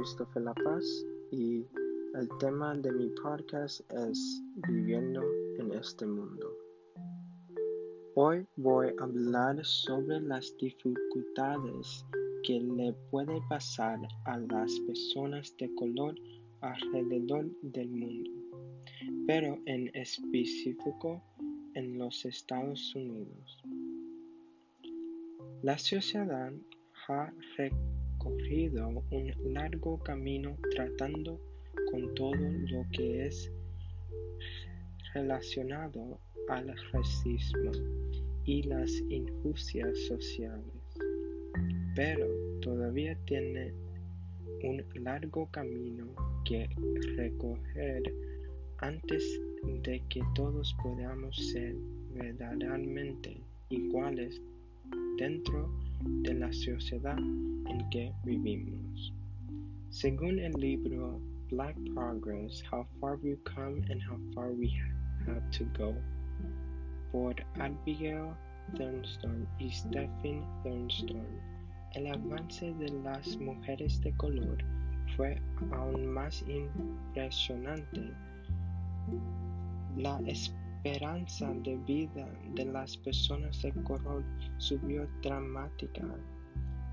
Christopher La Paz y el tema de mi podcast es Viviendo en este mundo. Hoy voy a hablar sobre las dificultades que le puede pasar a las personas de color alrededor del mundo, pero en específico en los Estados Unidos. La sociedad ha recorrido un largo camino tratando con todo lo que es relacionado al racismo y las injusticias sociales, pero todavía tiene un largo camino que recorrer antes de que todos podamos ser verdaderamente iguales dentro de la sociedad en que vivimos. Según el libro Black Progress, How Far We've Come and How Far We Have to Go, por Abigail Thornstone y Stephen Thornstone, el avance de las mujeres de color fue aún más impresionante. La esperanza de vida de las personas de color subió dramática.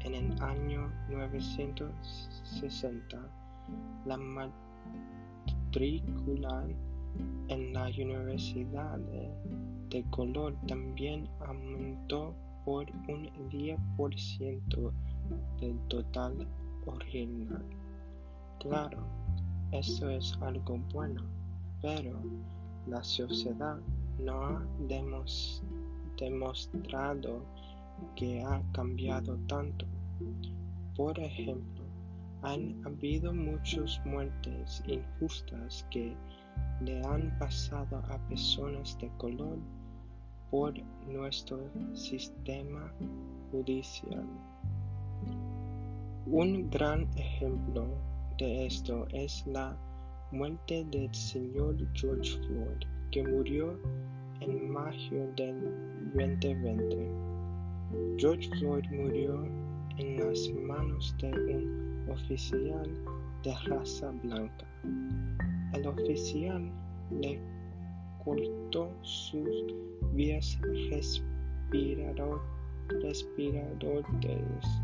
En el año 960, la matrícula en la universidad de color también aumentó por un 10% del total original. Claro, eso es algo bueno, pero la sociedad no ha demostrado que ha cambiado tanto. Por ejemplo, han habido muchas muertes injustas que le han pasado a personas de color por nuestro sistema judicial. Un gran ejemplo de esto es la muerte del señor George Floyd, que murió en mayo del 2020. George Floyd murió en las manos de un oficial de raza blanca. El oficial le cortó sus vías respiratorias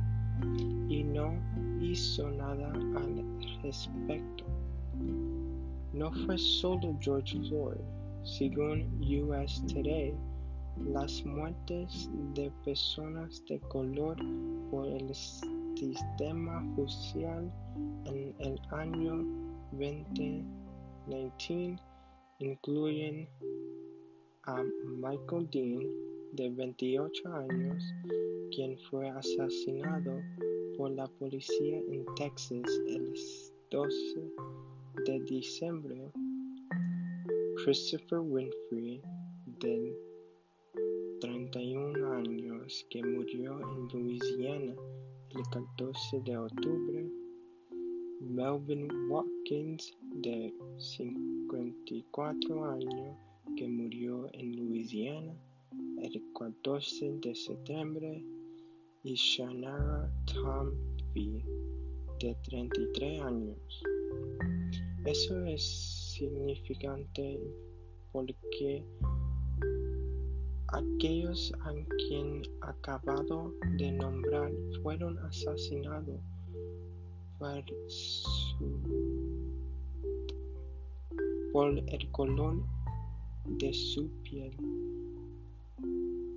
y no hizo nada al respecto. No fue solo George Floyd. Según US Today, las muertes de personas de color por el sistema judicial en el año 2019 incluyen a Michael Dean, de 28 años, quien fue asesinado por la policía en Texas el 12 de diciembre, Christopher Winfrey, de 31 años, que murió en Louisiana el 14 de octubre, Melvin Watkins, de 54 años, que murió en Louisiana el 14 de septiembre, y Shanara Tomby, de 33 años. Eso es significante porque aquellos a quien acabado de nombrar fueron asesinados por, por el color de su piel.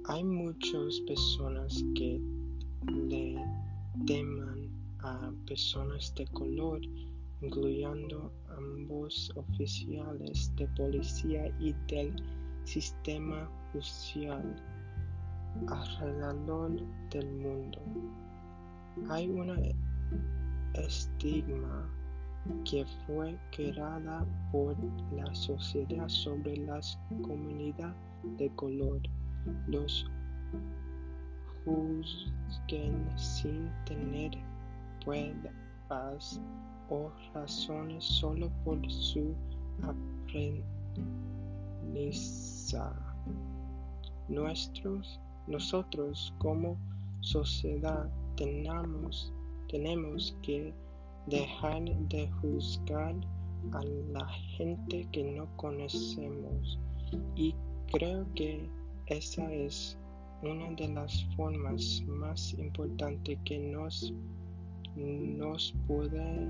Hay muchas personas que le teman a personas de color, incluyendo ambos oficiales de policía y del sistema judicial alrededor del mundo. Hay una estigma que fue creada por la sociedad sobre las comunidades de color. Los juzguen sin tener pruebas o razones solo por su aprendizaje. Nuestros, nosotros como sociedad tenemos, tenemos que dejar de juzgar a la gente que no conocemos y creo que esa es una de las formas más importantes que nos, nos puede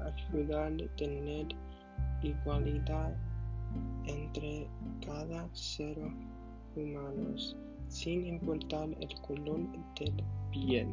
ayudar a tener igualdad entre cada ser humano sin importar el color del piel.